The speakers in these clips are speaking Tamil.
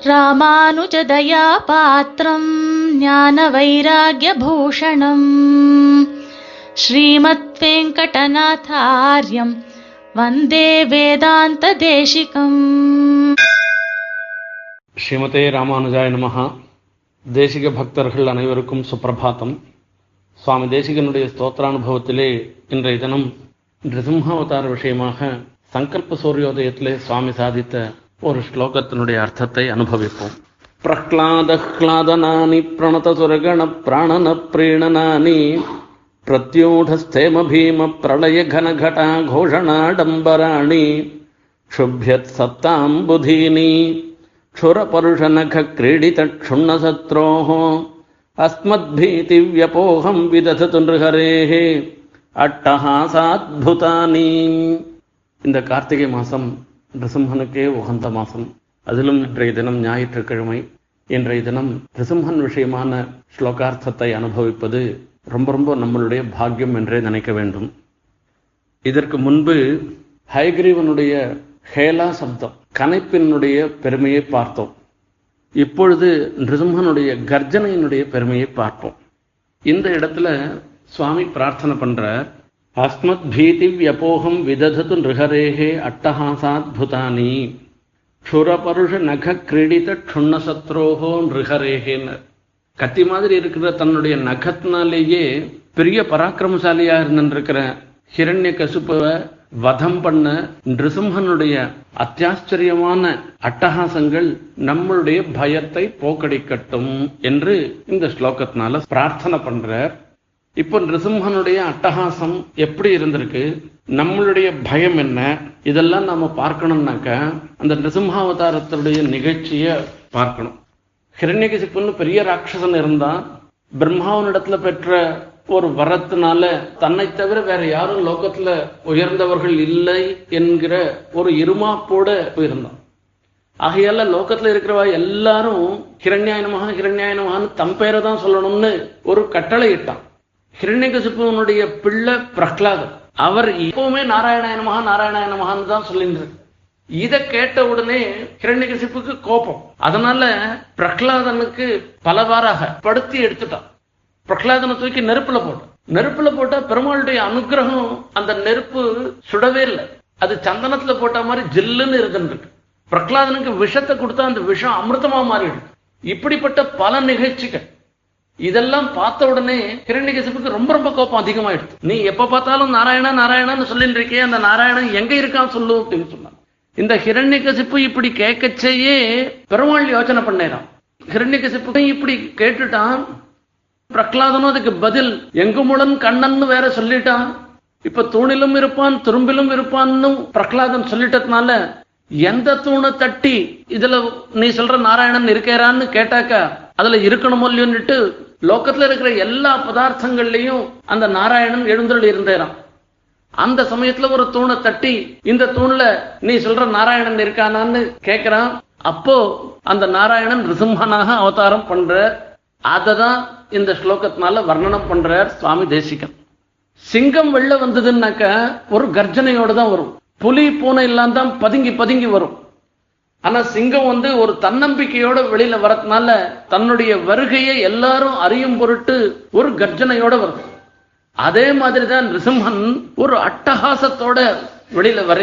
ராமானுஜதயா பாத்திரம் ஞான வைராகிய பூஷணம் ஸ்ரீமத் வெங்கடநாதாரியம் வந்தே வேதாந்த தேசிகம் ஸ்ரீமதே ராமானுஜாய நமஹா தேசிக பக்தர்கள் அனைவருக்கும் சுப்பிரபாத்தம் சுவாமி தேசிகனுடைய ஸ்தோத்திரானுபவத்திலே இன்றைய தினம் நிருசிம்ஹாவதார விஷயமாக சங்கல்ப சூரியோதயத்திலே சுவாமி சாதித்த ஒரு ஸ்லோகத்தினுடைய அர்த்தத்தை அனுபவிப்போம். பிரஹ்லாதஹ்லாதனானி பிரணதசுரகண பிராணன பிரீணனானி பிரத்யூடஸ்தேம பீம பிரளய கனகடா கோஷணாடம்பராணி ஷுபியத் சத்தாம்புதீனி క్షురపరుషనఖ క్రీడితక్షుణ్ణసత్రో అస్మద్భీతి వ్యపోహం విదధతు నృహరేహ అట్టహాసాద్భుతాని இந்த கார்த்திகை மாதம் ரிசிம்ஹனுக்கே உகந்த மாசம். அதிலும் இன்றைய தினம் ஞாயிற்றுக்கிழமை. இன்றைய தினம் ரிசிம்ஹன் விஷயமான ஸ்லோகார்த்தத்தை அனுபவிப்பது ரொம்ப ரொம்ப நம்மளுடைய பாக்கியம் என்றே நினைக்க வேண்டும். இதற்கு முன்பு ஹைகிரீவனுடைய ஹேலா சப்தம் கனைப்பினுடைய பெருமையை பார்த்தோம். இப்பொழுது நிருசிம்ஹனுடைய கர்ஜனையினுடைய பெருமையை பார்ப்போம் இந்த இடத்துல சுவாமி பிரார்த்தனை பண்றார். அஸ்மத் பீதி வியபோகம் விததது நிருஹரேகே அட்டஹாசாத்புதானி க்ஷுரபருஷ நக கிரீடித க்ஷுண்ணசத்ரோகோ நிருஹரேகேன்னு கத்தி மாதிரி இருக்கிற தன்னுடைய நகத்தினாலேயே பெரிய பராக்கிரமசாலியா இருந்திருக்கிற ஹிரண்ய கசுப்பவை வதம் பண்ண நிருசிம்ஹனுடைய அத்தியாச்சரியமான அட்டகாசங்கள் நம்மளுடைய பயத்தை போக்கடிக்கட்டும் என்று இந்த ஸ்லோகத்தினால பிரார்த்தனை பண்ற இப்போ நிருசிம்ஹனுடைய அட்டகாசம் எப்படி இருந்திருக்கு? நம்மளுடைய பயம் என்ன? இதெல்லாம் நாம பார்க்கணும்னாக்க அந்த நிருசிம்ஹாவதாரத்தினுடைய நிகழ்ச்சியை பார்க்கணும். ஹிரண்யகசிப்புன்னு பெரிய ராட்சசன் இருந்தான் பிரம்மாவனிடத்துல பெற்ற ஒரு வரத்தினால தன்னை தவிர வேற யாரும் லோகத்துல உயர்ந்தவர்கள் இல்லை என்கிற ஒரு இருமாப்போட போயிருந்தான். ஆகையால லோகத்துல இருக்கிறவா எல்லாரும் கிரண்யாயனமாக ஹிரண்யாயனமான்னு தம் பெயரை தான் சொல்லணும்னு ஒரு கட்டளை இட்டான். ஹிரண்யகசிப்புவனுடைய பிள்ளை பிரஹ்லாதன். அவர் இப்பவுமே நாராயணாயனமாக நாராயணாயனமான்னு தான் சொல்லிட்டு இத கேட்ட உடனே ஹிரண்யகசிப்புக்கு கோபம். அதனால பிரகலாதனுக்கு பலவாறாக படுத்தி எடுத்துட்டான். பிரகலாதனை தூக்கி நெருப்புல போட்டான். நெருப்புல போட்டா பெருமாளுடைய அனுகிரகம் அந்த நெருப்பு சுடவே இல்லை. அது சந்தனத்துல போட்ட மாதிரி ஜில்லுன்னு இருந்துருக்கு பிரகலாதனுக்கு விஷத்தை கொடுத்தா அந்த விஷம் அமிர்தமா மாறிடும் இப்படிப்பட்ட பல நிகழ்ச்சிகள். இதெல்லாம் பார்த்த உடனே கிரண்யகசிப்புக்கு ரொம்ப ரொம்ப கோபம் அதிகமாயிடுது. நீ எப்ப பார்த்தாலும் நாராயணா நாராயணன்னு சொல்லிட்டு இருக்கே அந்த நாராயணன் எங்க இருக்கான்னு சொல்லு அப்படின்னு சொன்னான். இந்த ஹிரண்யகசிப்பு இப்படி கேட்கச்சேயே பெருமாள் யோசனை பண்ணேறான் ஹிரண்யகசிப்பு இப்படி கேட்டுட்டான். பிரகலாதனும் அதுக்கு பதில் எங்குமுடன் கண்ணன்னு வேற சொல்லிட்டான். இப்ப தூணிலும் இருப்பான் துரும்பிலும் இருப்பான்னு பிரகலாதன் சொல்லிட்டதுனால எந்த தூணை தட்டி இதுல நீ சொல்ற நாராயணன் இருக்கேரான்னு கேட்டாக்க அதுல இருக்கணுமோ இல்லையோன்னுட்டு லோகத்துல இருக்கிற எல்லா பதார்த்தங்கள்லயும் அந்த நாராயணன் எழுந்தருள் இருந்தேறான் அந்த சமயத்துல ஒரு தூணை தட்டி இந்த தூண்ல நீ சொல்ற நாராயணன் இருக்கானான்னு கேக்குறான். அப்போ அந்த நாராயணன் ரிசிம்ஹனாக அவதாரம் பண்ற அததான் இந்த ஸ்லோகத்தினால வர்ணனம் பண்றார் சுவாமி தேசிகன். சிங்கம் வெளில வந்ததுன்னாக்க ஒரு கர்ஜனையோடு தான் வரும். புலி பூனை எல்லாம் தான் பதுங்கி பதுங்கி வரும். ஆனா சிங்கம் வந்து ஒரு தன்னம்பிக்கையோட வெளியில வரதுனால தன்னுடைய வருகையை எல்லாரும் அறியும் பொருட்டு ஒரு கர்ஜனையோட வருது. அதே மாதிரிதான் நிருசிம்மன் ஒரு அட்டகாசத்தோட வெளியில வர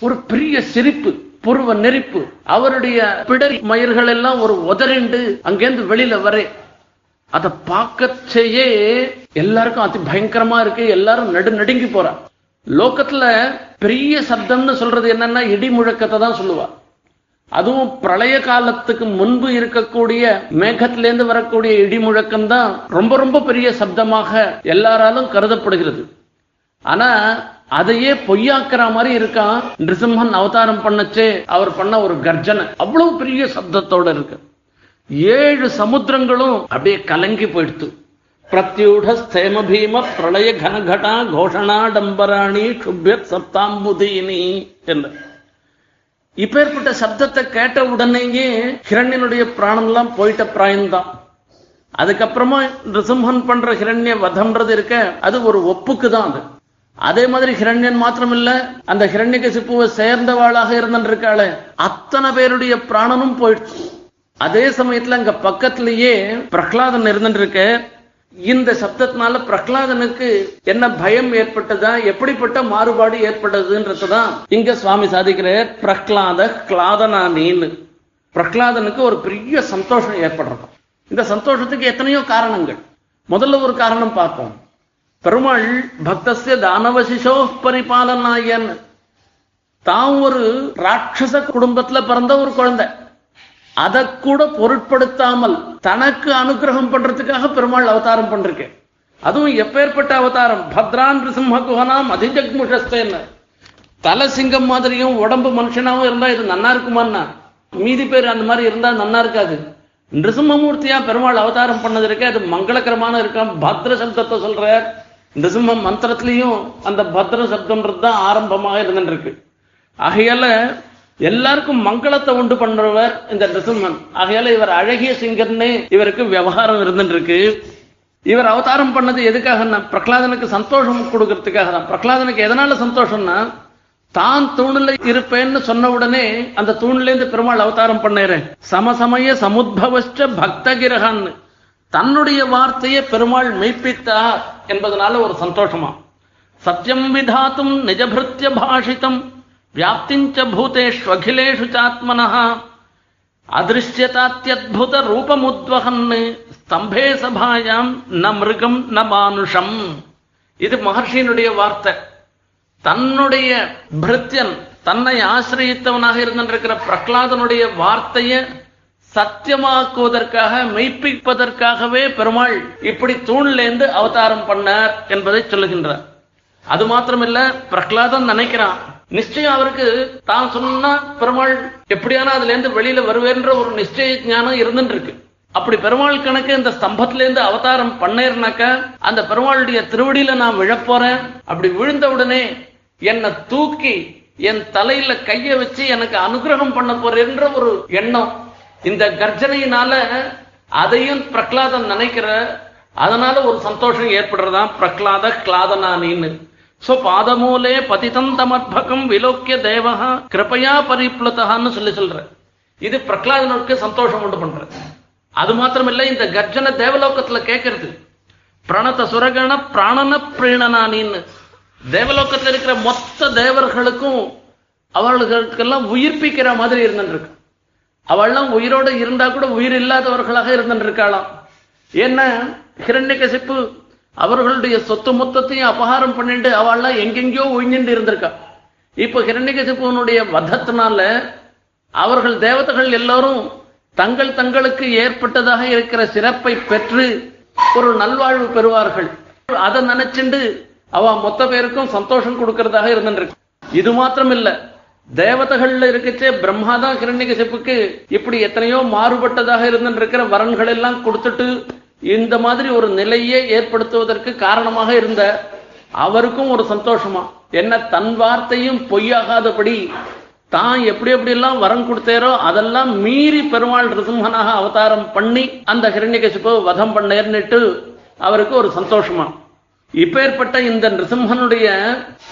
ஒரு பெரிய சிரிப்பு புருவ நெரிப்பு அவருடைய பிடரி மயிர்கள் எல்லாம் ஒரு உதறிண்டு அங்கேருந்து வெளியில வர. அதை பார்க்கச்சேயே எல்லாருக்கும் அதி பயங்கரமா இருக்கு எல்லாரும் நடு நடுங்கி போறா. லோகத்துல பெரிய சப்தம்னு சொல்றது என்னன்னா இடி முழக்கத்தை தான் சொல்லுவா. அதுவும் பிரளய காலத்துக்கு முன்பு இருக்கக்கூடிய மேகத்திலேருந்து வரக்கூடிய இடி முழக்கம் தான் ரொம்ப ரொம்ப பெரிய சப்தமாக எல்லாராலும் கருதப்படுகிறது. ஆனா அதையே பொய்யாக்குற மாதிரி இருக்கான் நிருசிம்ஹன் அவதாரம் பண்ணச்சே அவர் பண்ண ஒரு கர்ஜனை. அவ்வளவு பெரிய சப்தத்தோட இருக்கு. ஏழு சமுத்திரங்களும் அப்படியே கலங்கி போயிடுத்து. பிரத்யூட ஸ்தேம பீம பிரளய கனகடா கோஷணாடம்பராணி சுபியத் சப்தாம்புதீனி என்று. இப்பேற்பட்ட சப்தத்தை கேட்ட உடனேயே ஹிரண்யனுடைய பிராணம்லாம் போயிட்ட பிராயம்தான். அதுக்கப்புறமா நிருசிம்ஹன் பண்ற ஹிரண்ய வதம்ன்றது இருக்க அது ஒரு ஒப்புக்கு தான் அது. அதே மாதிரி ஹிரண்யன் மாத்திரம் இல்ல அந்த ஹிரண்யகசிப்புவை சேர்ந்தவாளாக இருந்திருக்காளே அத்தனை பேருடைய பிராணனும் போயிடுச்சு. அதே சமயத்துல அங்க பக்கத்திலேயே பிரகலாதன் இருந்துட்டு இருக்க இந்த சப்தத்தினால பிரகலாதனுக்கு என்ன பயம் ஏற்பட்டதா? எப்படிப்பட்ட மாறுபாடு ஏற்பட்டதுன்றதுதான் இங்க சுவாமி சாதிக்கிறார். பிரகலாத கிளாதனானின்னு பிரகலாதனுக்கு ஒரு பெரிய சந்தோஷம் ஏற்படுறது இந்த சந்தோஷத்துக்கு எத்தனையோ காரணங்கள். முதல்ல ஒரு காரணம் பார்ப்போம். பெருமாள் பக்தசிய தானவசிஷோ பரிபாலனாயன். தான் ஒரு ராட்சச குடும்பத்துல பிறந்த ஒரு குழந்தை. அதை கூட பொருட்படுத்தாமல் தனக்கு அனுகிரகம் பண்றதுக்காக பெருமாள் அவதாரம் பண்றேன் அதுவும் எப்பேற்பட்ட அவதாரம்? பத்ரான் ரிசிம்ம குஹனாம் அதிஜக்முஷஸ்தேன்னு தலை சிங்கம் மாதிரியும் உடம்பு மனுஷனாவும் இருந்தா இது நன்னா இருக்குமான்னா? மீதி பேர் அந்த மாதிரி இருந்தா நன்னா இருக்காது. நிருசிம்மமூர்த்தியா பெருமாள் அவதாரம் பண்ணது இருக்கு அது மங்களகரமான இருக்காம் பத்ர சப்தத்தை சொல்ற நிருசிம்ம மந்திரத்திலையும் அந்த பத்ர சப்தம்ன்றது தான் ஆரம்பமாக இருந்துருக்கு ஆகையால எல்லாருக்கும் மங்களத்தை உண்டு பண்றவர் இந்த நிருசிம்மன் ஆகையால இவர் அழகிய சிங்கர்னு இவருக்கு விவகாரம் இருந்துருக்கு இவர் அவதாரம் பண்ணது எதுக்காகன்னா பிரகலாதனுக்கு சந்தோஷம் கொடுக்கறதுக்காக தான். பிரகலாதனுக்கு எதனால சந்தோஷம்னா தான் தூணில் இருப்பேன்னு சொன்ன உடனே அந்த தூண்ல இருந்து பெருமாள் அவதாரம் பண்ணேரு. சமசமய பக்த கிரகான்னு தன்னுடைய வார்த்தையை பெருமாள் மெய்ப்பித்தார் என்பதனால ஒரு சந்தோஷமா. சத்தியம் விதாத்தும் நிஜபிருத்திய பாஷிதம். வியாப்திஞ்ச பூதேஷ்வகிலேஷு சாத்மனः அதிருஷ்யதாத்தியத்புத ரூபமுத்வகன் ஸ்தம்பே சபாயாம் ந மிருகம் ந மானுஷம் இது மகர்ஷியினுடைய வார்த்தை தன்னுடைய பிருத்தியன் தன்னை ஆசிரியத்தவனாக இருந்திருக்கிற பிரகலாதனுடைய வார்த்தையை சத்தியமாக்குவதற்காக மெய்ப்பிப்பதற்காகவே பெருமாள் இப்படி தூண்லேந்து அவதாரம் பண்ணார் என்பதை சொல்லுகின்றார் அது மாத்திரமில்ல பிரகலாதன் நினைக்கிறான் நிச்சயம் அவருக்கு தான் சொன்னா பெருமாள் எப்படியான அதுல இருந்து வெளியில வருவேன்ற ஒரு நிச்சய ஞானம் இருந்துட்டு இருக்கு அப்படி பெருமாள் கணக்கு இந்த ஸ்தம்பத்துல இருந்து அவதாரம் பண்ணேர்னாக்க அந்த பெருமாளுடைய திருவடியில நான் விழப்போறேன். அப்படி விழுந்த உடனே என்னை தூக்கி என் தலையில கைய வச்சு எனக்கு அனுகிரகம் பண்ண போறேன்ற ஒரு எண்ணம். இந்த கர்ஜனையினால அதையும் பிரகலாதன் நினைக்கிற அதனால ஒரு சந்தோஷம் ஏற்படுறதாம் பிரகலாத கிளாதனானின்னு. பாதமூலே பதிதம் தமர்பகம் விலோக்கிய தேவகா கிருபையா பரிப்ளதான்னு சொல்லி சொல்ற. இது பிரகலாதனுக்கு சந்தோஷம் உண்டு பண்றது. அது மாத்திரமில்ல இந்த கர்ஜன தேவலோகத்துல கேட்கறது பிரணத சுரகண பிராணன பிரீணனானின்னு. தேவலோகத்துல இருக்கிற மொத்த தேவர்களுக்கும் அவர்களுக்கெல்லாம் உயிர்ப்பிக்கிற மாதிரி இருந்துருக்கு அவள்லாம் உயிரோடு இருந்தா கூட உயிர் இல்லாதவர்களாக இருந்துருக்காளாம் ஏன்னா ஹிரண்யகசிப்பு அவர்களுடைய சொத்து மொத்தத்தையும் அபகாரம் பண்ணிட்டு அவள்லாம் எங்கெங்கயோ ஒழிஞ்சுட்டு இருந்திருக்கா. இப்ப ஹிரண்யகசிப்புவனுடைய வதத்தினால அவர்கள் தேவதைகள் எல்லாரும் தங்கள் தங்களுக்கு ஏற்பட்டதாக இருக்கிற சிறப்பை பெற்று ஒரு நல்வாழ்வு பெறுவார்கள். அதை நினைச்சுண்டு அவ மொத்த பேருக்கும் சந்தோஷம் கொடுக்கறதாக இருந்துருக்கு. இது மாத்திரம் இல்ல தேவதைகள்ல இருக்கச்சே பிரம்மாதான் கிரண்யகசிப்புக்கு இப்படி எத்தனையோ மாறுபட்டதாக இருந்திருக்கிற வரன்கள் எல்லாம் கொடுத்துட்டு இந்த மாதிரி ஒரு நிலையை ஏற்படுத்துவதற்கு காரணமாக இருந்த அவருக்கும் ஒரு சந்தோஷமா? என்ன தன் வார்த்தையும் பொய்யாகாதபடி தான் எப்படி எப்படி எல்லாம் வரம் கொடுத்தாரோ அதெல்லாம் மீறி பெருமாள் ரிசிம்மனாக அவதாரம் பண்ணி அந்த ஹிரண்யகசிப்பு வதம் பண்ணேர்னுட்டு அவருக்கு ஒரு சந்தோஷமா? இப்பேற்பட்ட இந்த நிருசிம்மனுடைய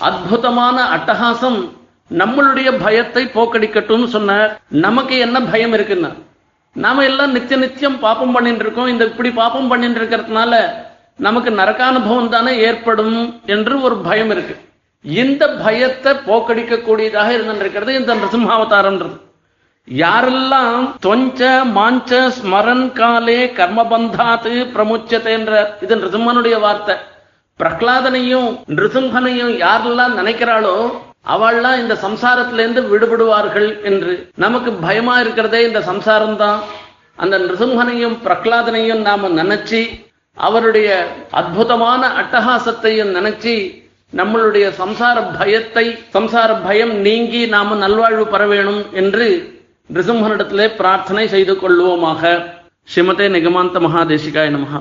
அற்புதமான அட்டகாசம் நம்மளுடைய பயத்தை போக்கடிக்கட்டும்னு சொன்ன நமக்கு என்ன பயம் இருக்குன்னா நாம எல்லாம் நித்திய நித்தியம் பாப்பம் பண்ணிட்டு இருக்கோம் இந்த இப்படி பாப்பம் பண்ணிட்டு இருக்கிறதுனால நமக்கு நரகானுபவம் தானே ஏற்படும் என்று ஒரு பயம் இருக்கு. இந்த பயத்தை போக்கடிக்க கூடியதாக இருந்திருக்கிறது இந்த நிருசிம்மாவதாரம்ன்றது. யாரெல்லாம் தொஞ்ச மாஞ்ச ஸ்மரன் காலே கர்மபந்தாத்து பிரமுச்சத்தைன்ற இது நிருசிம்மனுடைய வார்த்தை. பிரகலாதனையும் நிருசிம்ஹனையும் யாரெல்லாம் நினைக்கிறாளோ அவள்லாம் இந்த சம்சாரத்திலேருந்து விடுபடுவார்கள் என்று. நமக்கு பயமா இருக்கிறதே இந்த சம்சாரம் தான் அந்த நிருசிம்ஹனையும் பிரகலாதனையும் நாம நினைச்சு அவருடைய அற்புதமான அட்டகாசத்தையும் நினைச்சு நம்மளுடைய சம்சார பயத்தை சம்சார பயம் நீங்கி நாம நல்வாழ்வு பெற வேணும் என்று நிருசிம்ஹனிடத்திலே பிரார்த்தனை செய்து கொள்வோமாக. ஸ்ரீமதே நிகமாந்த மகாதேசிகாய நமகா